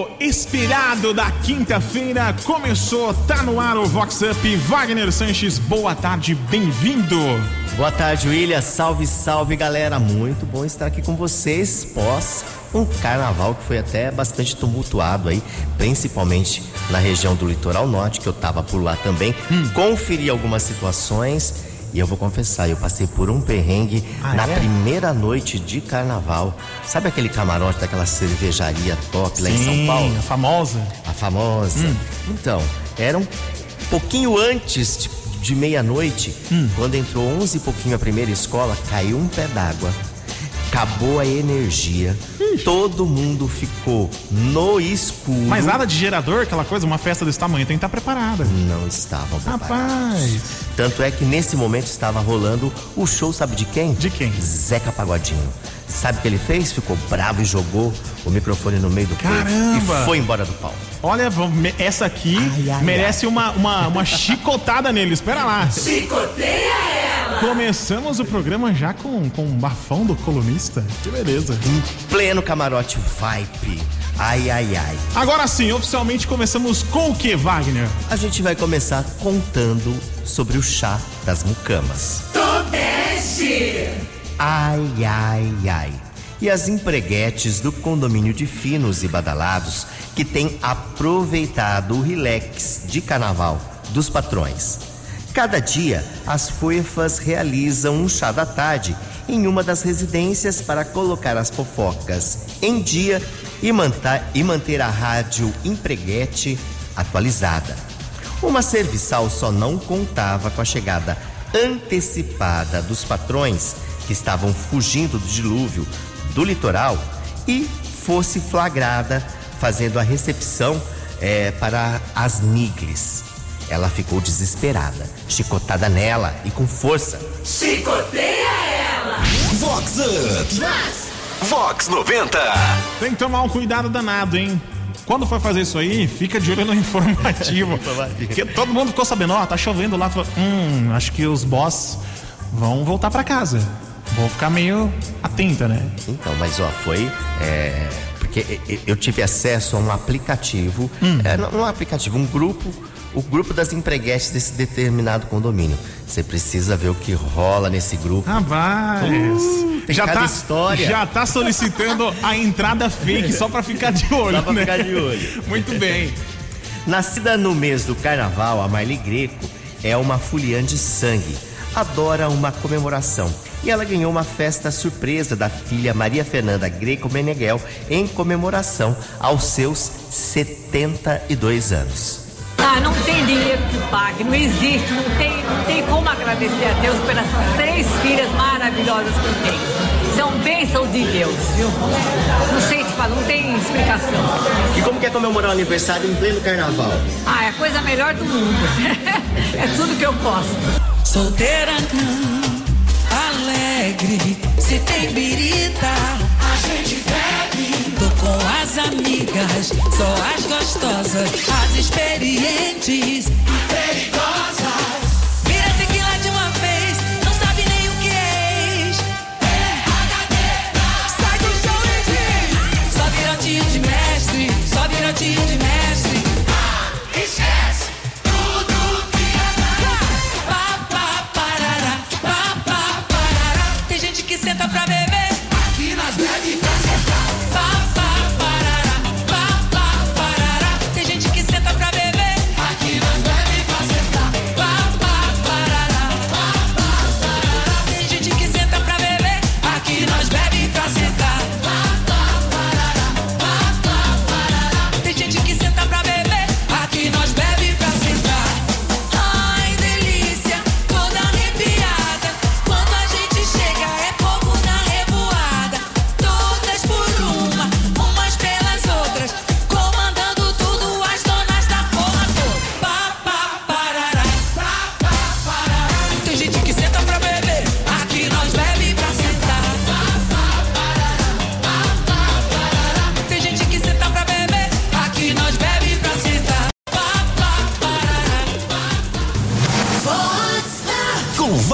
momento esperado da quinta-feira começou, tá no ar o Vox Up. Wagner Sanches, boa tarde, bem-vindo. Boa tarde, William. Salve, salve, galera. Muito bom estar aqui com vocês pós um carnaval que foi até bastante tumultuado aí, principalmente na região do litoral norte, que eu tava por lá também. Hum. Conferi algumas situações e eu vou confessar, eu passei por um perrengue ah, na é? primeira noite de carnaval. Sabe aquele camarote daquela cervejaria top Sim, lá em São Paulo? A famosa. A famosa. Hum. Então, era um pouquinho antes de, de meia-noite, hum. quando entrou 11 e pouquinho a primeira escola, caiu um pé d'água. Acabou a energia. Todo mundo ficou no escuro. Mas nada de gerador, aquela coisa, uma festa desse tamanho tem que estar preparada. Não estavam preparados. Rapaz. Tanto é que nesse momento estava rolando o show, sabe de quem? De quem? Zeca Pagodinho. Sabe o que ele fez? Ficou bravo e jogou o microfone no meio do Caramba. e foi embora do palco. Olha, essa aqui ai, ai, merece ai. Uma, uma, uma chicotada nele. Espera lá. Chicoteia ela! Começamos o programa já com, com um bafão do colunista. Que beleza. Em pleno camarote vibe. Ai, ai, ai. Agora sim, oficialmente começamos com o que, Wagner? A gente vai começar contando sobre o chá das mucamas. Tobeste! Ai, ai, ai. E as empreguetes do condomínio de finos e badalados que têm aproveitado o relax de carnaval dos patrões. Cada dia, as foifas realizam um chá da tarde em uma das residências para colocar as fofocas em dia e manter, e manter a rádio empreguete atualizada. Uma serviçal só não contava com a chegada antecipada dos patrões que estavam fugindo do dilúvio do litoral e fosse flagrada fazendo a recepção é, para as Miglis. Ela ficou desesperada, chicotada nela e com força. Chicoteia ela! Vox Up! Vox! Vox 90! Tem que tomar um cuidado danado, hein? Quando for fazer isso aí, fica de olho no informativo. Porque todo mundo ficou sabendo, ó, tá chovendo lá. Hum, acho que os boss vão voltar para casa. Vou ficar meio atenta, né? Então, mas ó, foi. É, porque eu tive acesso a um aplicativo. Hum. É, não um aplicativo, um grupo. O grupo das empreguetes desse determinado condomínio. Você precisa ver o que rola nesse grupo. Rapaz! Uh, já tá, história. já tá solicitando a entrada fake só para ficar de olho, só pra né? ficar de olho. Muito bem. Nascida no mês do carnaval, a Marli Greco é uma fuliã de sangue. Adora uma comemoração e ela ganhou uma festa surpresa da filha Maria Fernanda Greco Meneghel em comemoração aos seus 72 anos. Ah, não tem dinheiro que pague, não existe, não tem, não tem como agradecer a Deus pelas três filhas maravilhosas que eu tenho. São bênçãos de Deus, viu? Não sei te falar, não tem explicação. E como que é comemorar o aniversário em pleno carnaval? Ah, é a coisa melhor do mundo. é tudo que eu posso. Solteira não alegre. Se tem birita, a gente bebe. As amigas, só as gostosas, as experientes e perigosas. Vira tequila de uma vez, não sabe nem o que é. É a Sai do show e diz: Só virotinho de mestre, só virotinho de mestre.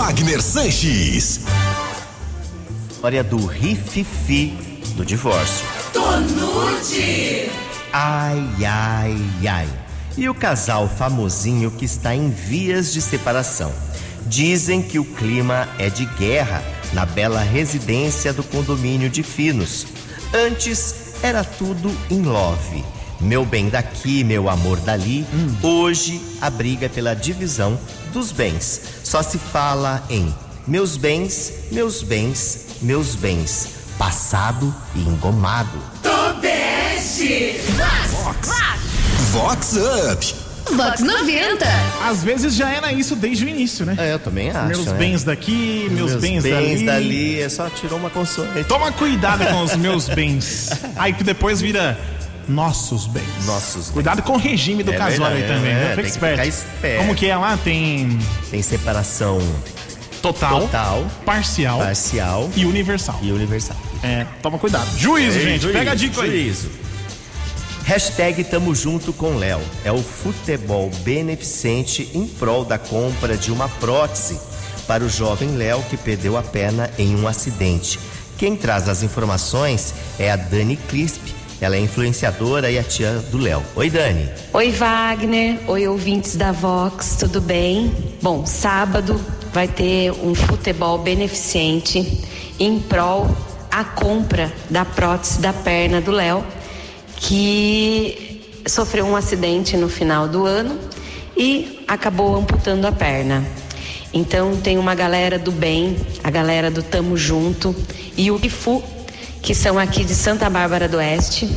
Wagner Sanches. História do rififi do divórcio. Tonute. Ai, ai, ai. E o casal famosinho que está em vias de separação. Dizem que o clima é de guerra na bela residência do condomínio de Finos. Antes era tudo em love. Meu bem daqui, meu amor dali. Hoje a briga pela divisão dos bens. Só se fala em meus bens, meus bens, meus bens. Passado e engomado. Vox Up. Vox 90. Às vezes já era isso desde o início, né? É, eu também acho. meus né? bens daqui, meus, bens, dali. dali. É só tirou uma consoante. Toma cuidado com os meus bens. Aí que depois vira nossos bens. Nossos bens. Cuidado com o regime do É casório aí verdade, também. é, tem Fica esperto. esperto. Como que é lá? Tem Tem separação total, total, parcial parcial e universal. e universal. É, toma cuidado. Juízo, Ei, gente. juízo, Pega a dica aí. juízo. Hashtag Tamo Junto com Léo. É o futebol beneficente em prol da compra de uma prótese para o jovem Léo que perdeu a perna em um acidente. Quem traz as informações é a Dani Crisp. Ela é influenciadora e a tia do Léo. Oi, Dani. Oi, Wagner. Oi, ouvintes da Vox, tudo bem? Bom, sábado vai ter um futebol beneficente em prol a compra da prótese da perna do Léo, que sofreu um acidente no final do ano e acabou amputando a perna. Então tem uma galera do bem, a galera do Tamo Junto e o IFU, que são aqui de Santa Bárbara do Oeste,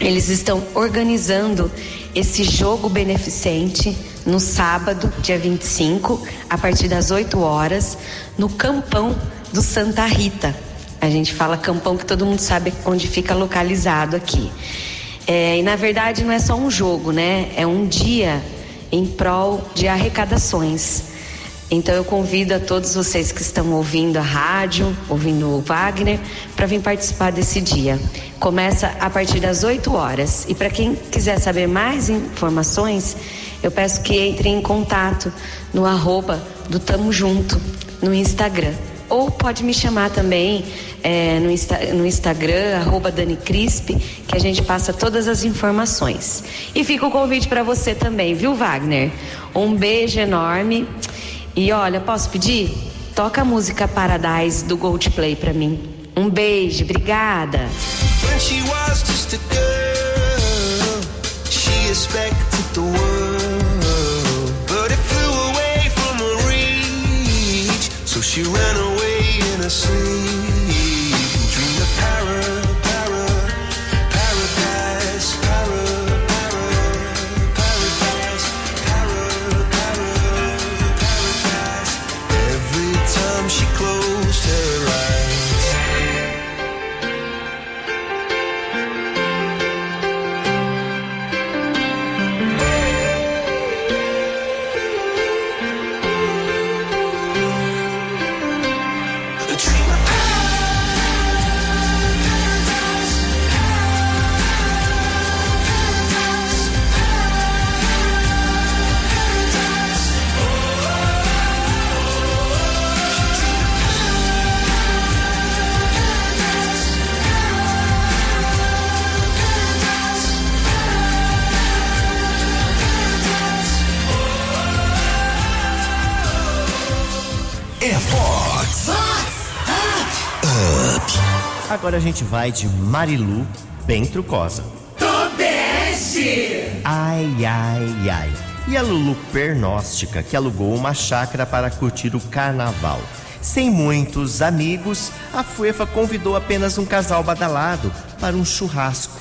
eles estão organizando esse jogo beneficente no sábado, dia 25, a partir das 8 horas, no campão do Santa Rita. A gente fala campão que todo mundo sabe onde fica localizado aqui. É, e na verdade não é só um jogo, né? É um dia em prol de arrecadações. Então eu convido a todos vocês que estão ouvindo a rádio, ouvindo o Wagner, para vir participar desse dia. Começa a partir das 8 horas. E para quem quiser saber mais informações, eu peço que entrem em contato no arroba do Tamo Junto no Instagram. Ou pode me chamar também é, no, Insta- no Instagram, arroba Dani Crisp, que a gente passa todas as informações. E fica o convite para você também, viu, Wagner? Um beijo enorme. E olha, posso pedir? Toca a música Paradise do Goldplay pra mim. Um beijo, obrigada. She ran away in her sleep, Agora a gente vai de Marilu, bem trucosa. Ai, ai, ai. E a Lulu Pernóstica, que alugou uma chácara para curtir o carnaval. Sem muitos amigos, a Fuefa convidou apenas um casal badalado para um churrasco.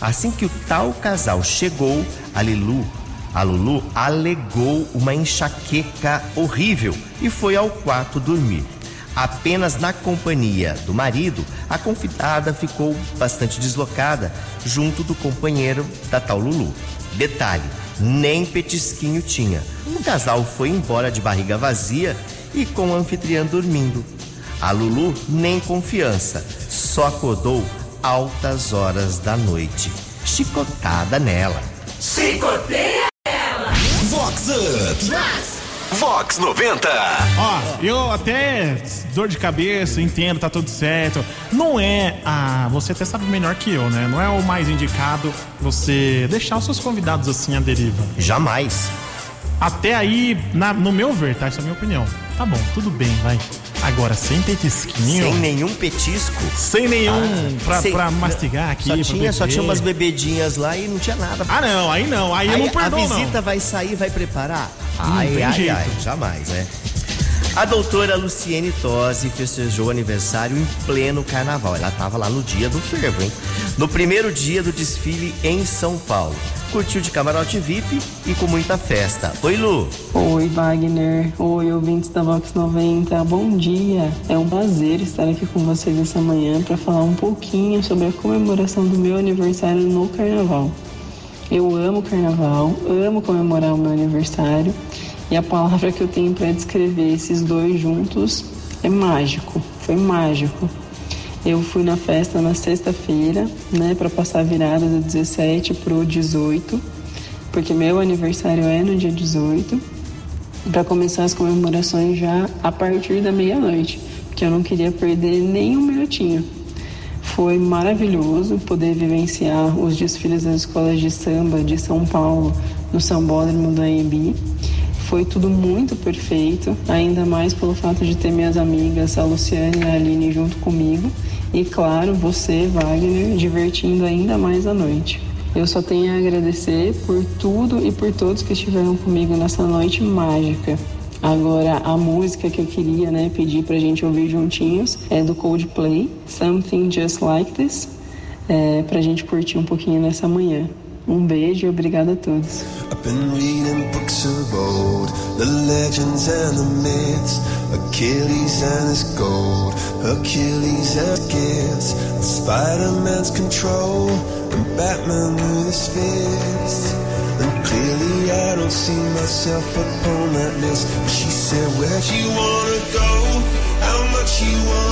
Assim que o tal casal chegou, a Lilu, a Lulu alegou uma enxaqueca horrível e foi ao quarto dormir. Apenas na companhia do marido, a convidada ficou bastante deslocada junto do companheiro da tal Lulu. Detalhe: nem petisquinho tinha. O casal foi embora de barriga vazia e com a anfitriã dormindo. A Lulu nem confiança, só acordou altas horas da noite. Chicotada nela. Vox Up. Vox 90. Ó, eu até dor de cabeça, entendo, tá tudo certo. Não é a. Você até sabe melhor que eu, né? Não é o mais indicado você deixar os seus convidados assim à deriva. Jamais. Até aí, na- no meu ver, tá? Essa é a minha opinião. Tá bom, tudo bem, vai. Agora, sem petisquinho. Sem nenhum petisco. Sem nenhum pra, Sem- pra mastigar aqui. Só tinha, só tinha umas bebedinhas lá e não tinha nada. Ah, não, aí não. Aí, eu não Aí a perdoo, visita não. vai sair, vai preparar? Não Ai, ai, jeito. ai, jamais, né? A doutora Luciene Tosi festejou aniversário em pleno carnaval. Ela estava lá no dia do fervo, hein? No primeiro dia do desfile em São Paulo. Curtiu de camarote VIP e com muita festa. Oi, Lu. Oi, Wagner. Oi, ouvintes da Vox 90. Bom dia. É um prazer estar aqui com vocês essa manhã para falar um pouquinho sobre a comemoração do meu aniversário no Carnaval. Eu amo Carnaval, amo comemorar o meu aniversário e a palavra que eu tenho para descrever esses dois juntos é mágico. Foi mágico. Eu fui na festa na sexta-feira, né, para passar a virada do 17 pro 18, porque meu aniversário é no dia 18, para começar as comemorações já a partir da meia-noite, porque eu não queria perder nem um minutinho. Foi maravilhoso poder vivenciar os desfiles das escolas de samba de São Paulo no Sambódromo do AMB. Foi tudo muito perfeito, ainda mais pelo fato de ter minhas amigas, a Luciane e a Aline junto comigo. E claro, você, Wagner, divertindo ainda mais a noite. Eu só tenho a agradecer por tudo e por todos que estiveram comigo nessa noite mágica. Agora, a música que eu queria né, pedir pra gente ouvir juntinhos é do Coldplay, Something Just Like This, é, pra gente curtir um pouquinho nessa manhã. Um beijo e obrigada a todos. And clearly I don't see myself upon that list. She said, Where'd you wanna go? How much you risk?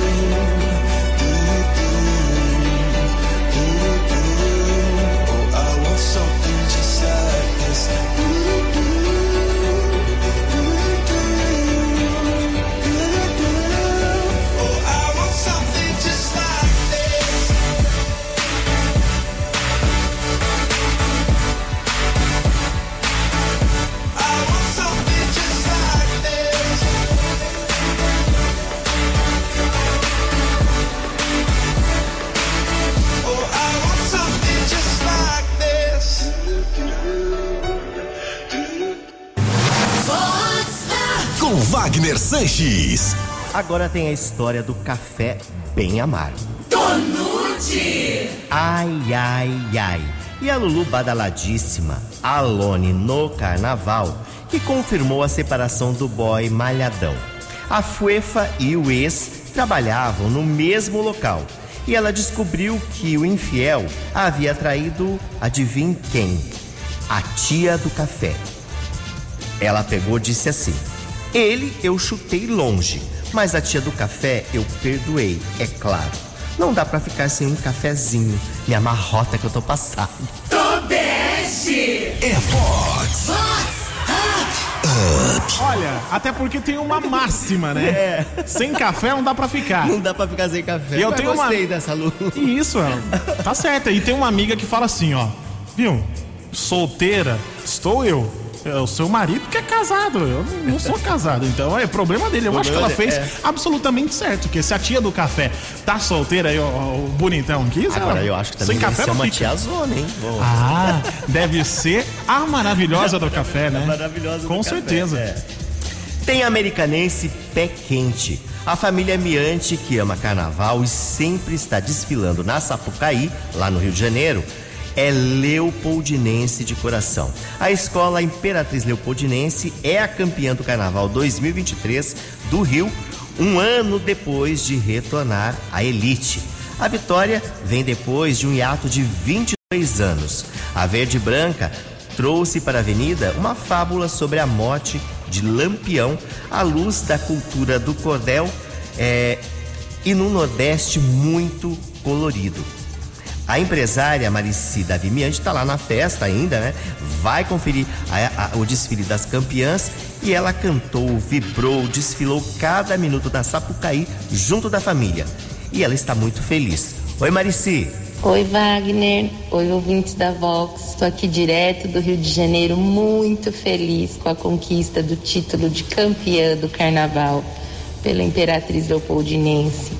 Wagner Sanches. Agora tem a história do café bem amargo. Ai, ai, ai. E a Lulu badaladíssima, Alone no carnaval, que confirmou a separação do boy malhadão. A Fuefa e o ex trabalhavam no mesmo local. E ela descobriu que o infiel havia traído, adivinhe quem? A tia do café. Ela pegou e disse assim: Ele eu chutei longe, mas a tia do café eu perdoei, é claro. Não dá pra ficar sem um cafezinho. Me amarrota que eu tô passado. É Vox. Olha, até porque tem uma máxima, né? Sem café não dá pra ficar. Não dá pra ficar sem café. E eu tenho uma- gostei dessa Lu. E isso, ela. Tá certo. E tem uma amiga que fala assim, ó. Viu? Solteira, estou eu. É o seu marido que é casado. Eu não sou casado. Então é problema dele. Eu acho que ela fez dele, absolutamente certo. Porque se a tia do café tá solteira aí, o bonitão quis. Agora ela- eu acho que também sem deve café ser não uma fica. tiazona, hein? Bom, Ah, deve ser a maravilhosa do café, né? maravilhosa do Com café, certeza. é. Tem americanense pé quente. A família Miante, que ama carnaval e sempre está desfilando na Sapucaí, lá no Rio de Janeiro, é leopoldinense de coração. A escola Imperatriz Leopoldinense é a campeã do carnaval 2023 do Rio, um ano depois de retornar à elite. A vitória vem depois de um hiato de 22 anos. A verde branca trouxe para a Avenida uma fábula sobre a morte de Lampião à luz da cultura do cordel é, e no Nordeste muito colorido. A empresária Marici Davimiante está lá na festa ainda, né? Vai conferir a- a- o desfile das campeãs e ela cantou, vibrou, desfilou cada minuto da Sapucaí junto da família. E ela está muito feliz. Oi, Marici. Oi, Wagner. Oi, ouvintes da Vox. Estou aqui direto do Rio de Janeiro, muito feliz com a conquista do título de campeã do carnaval pela Imperatriz Leopoldinense.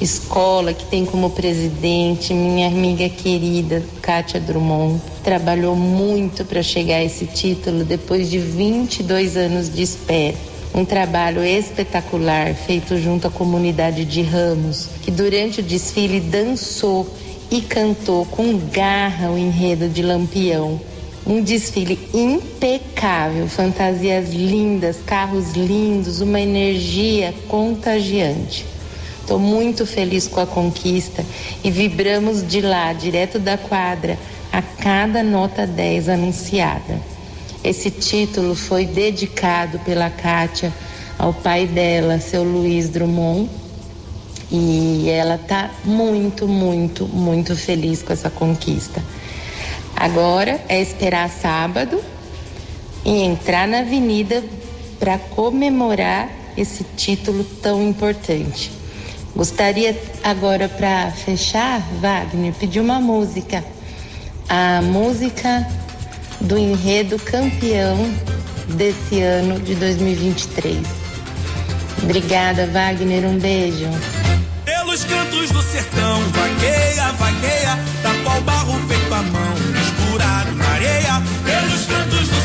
Escola que tem como presidente minha amiga querida Kátia Drummond. Trabalhou muito para chegar a esse título depois de 22 anos de espera. Um trabalho espetacular feito junto à comunidade de Ramos, que durante o desfile dançou e cantou com garra o enredo de Lampião. Um desfile impecável, fantasias lindas, carros lindos, uma energia contagiante. Estou muito feliz com a conquista e vibramos de lá, direto da quadra, a cada nota 10 anunciada. Esse título foi dedicado pela Kátia ao pai dela, seu Luiz Drummond, e ela tá muito, muito, muito feliz com essa conquista. Agora é esperar sábado e entrar na avenida para comemorar esse título tão importante. Gostaria agora para fechar, Wagner, pedir uma música. A música do enredo campeão desse ano de 2023. Obrigada, Wagner. Um beijo. Pelos cantos do sertão, vagueia, vagueia, da qual barro feito à mão, misturado na areia. Pelos cantos do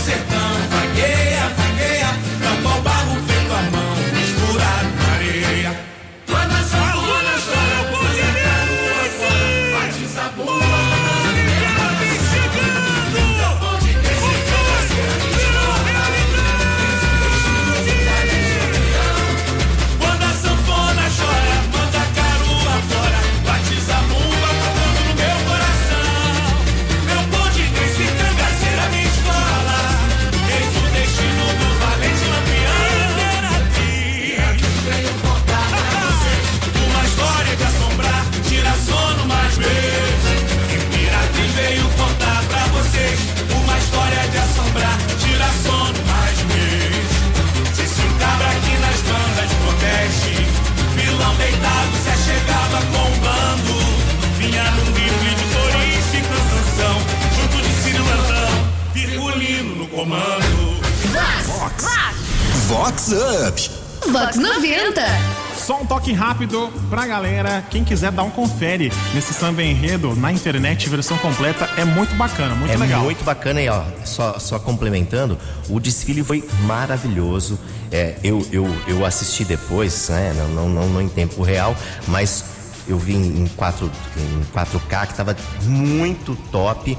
toque rápido pra galera. Quem quiser dar um confere nesse samba enredo na internet, versão completa, é muito bacana, muito é legal. muito bacana e ó, só, só complementando, o desfile foi maravilhoso. É, eu, eu, eu assisti depois, né? Não, não, não, não em tempo real, mas eu vi em, 4, em 4K que tava muito top.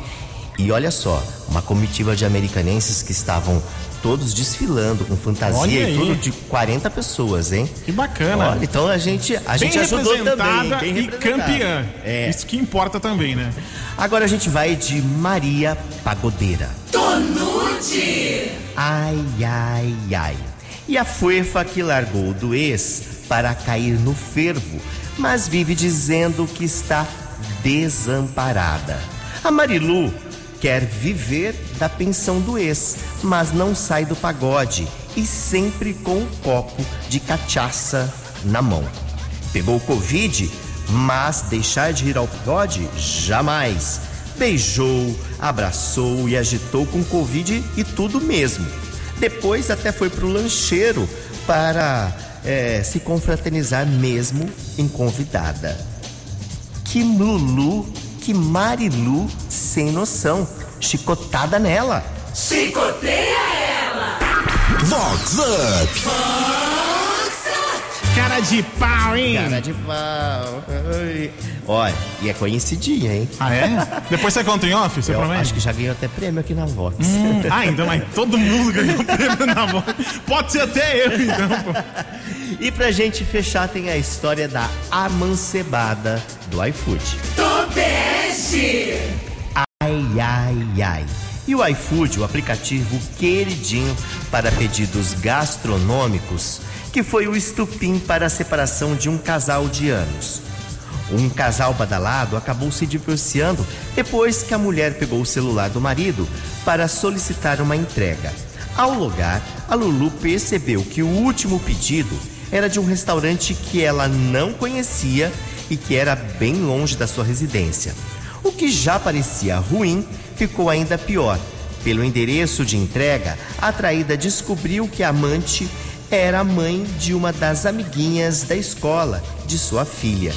E olha só, uma comitiva de americanenses que estavam todos desfilando com fantasia e tudo de 40 pessoas, hein? Que bacana. Olha, então a gente, a gente bem ajudou representada também. bem e campeã. É. Isso que importa também, né? Agora a gente vai de Maria Pagodeira. Tonute. Ai, ai, ai. E a fuefa que largou do ex para cair no fervo, mas vive dizendo que está desamparada. A Marilu quer viver da pensão do ex, mas não sai do pagode e sempre com um copo de cachaça na mão. Pegou Covid, mas deixar de ir ao pagode? Jamais. Beijou, abraçou e agitou com Covid e tudo mesmo. Depois até foi pro lancheiro para é, se confraternizar mesmo em convidada. Que Lulu, que Marilu sem noção. Chicotada nela. Chicoteia ela. Vox Up. Cara de pau, hein? Cara de pau. Ai. Olha, e é conhecidinha, hein? Ah, é? Depois você conta em off, você Eu promete? acho que já ganhou até prêmio aqui na Vox. Hum, ah, então, mas todo mundo ganhou prêmio na voz. Pode ser até eu, então, pô. E pra gente fechar, tem a história da amancebada do iFood. Ai, ai, ai. E o iFood, o aplicativo queridinho para pedidos gastronômicos, que foi o estupim para a separação de um casal de anos. Um casal badalado acabou se divorciando depois que a mulher pegou o celular do marido para solicitar uma entrega. Ao logar, a Lulu percebeu que o último pedido era de um restaurante que ela não conhecia e que era bem longe da sua residência. O que já parecia ruim ficou ainda pior. Pelo endereço de entrega, a traída descobriu que a amante era a mãe de uma das amiguinhas da escola de sua filha.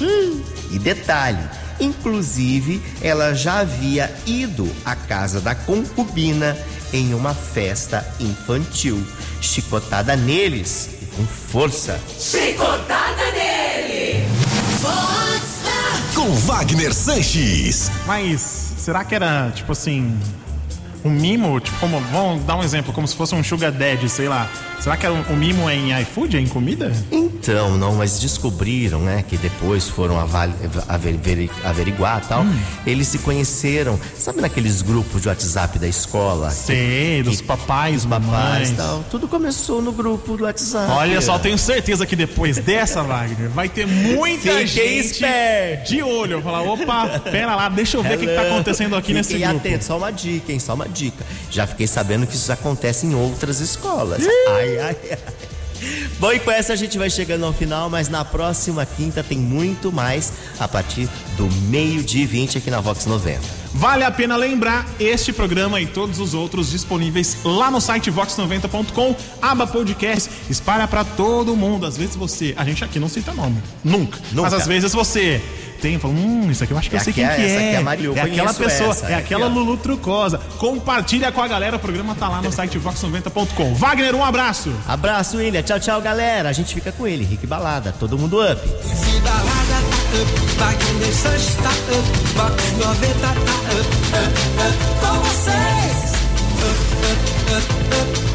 E detalhe, inclusive ela já havia ido à casa da concubina em uma festa infantil. Chicotada neles e com força. Chicotada Com Wagner Sanches. Mas será que era, tipo assim, um mimo? Tipo, como, vamos dar um exemplo, como se fosse um sugar daddy, sei lá. Será que um, um mimo em iFood, em comida? Então, não, mas descobriram, né, que depois foram avali- averi- veri- averiguar e tal. Hum. Eles se conheceram, sabe naqueles grupos de WhatsApp da escola? Sei, dos papais, Os papais mamães. e tal. Tudo começou no grupo do WhatsApp. Olha só, tenho certeza que depois dessa, Wagner, vai ter muita Fiquem gente esperto. de olho. Falar, opa, pera lá, deixa eu ver o que, que tá acontecendo aqui nesse Fiquem grupo. atentos, só uma dica, hein? Só uma dica. Já fiquei sabendo que isso acontece em outras escolas. Ai, ai, ai. Bom, e com essa a gente vai chegando ao final, mas na próxima quinta tem muito mais a partir do meio-dia e 20 aqui na Vox 90. Vale a pena lembrar este programa e todos os outros disponíveis lá no site vox90.com, aba podcast, espalha pra todo mundo. Às vezes você, a gente aqui não cita nome, nunca. Nunca. Mas às vezes você tem, fala, hum, isso aqui eu acho que eu É sei quem aqui- que é. essa aqui é a Maria, eu é aquela pessoa, essa, é é aquela aqui. Lulu Trucosa. Compartilha com a galera, o programa tá lá no site vox90.com. Wagner, um abraço. Abraço, William. Tchau, tchau, galera. A gente fica com ele, Rick Balada. Todo mundo up. Se balada tá up, Wagner Sanches tá up, Vox 90 tá up, com you.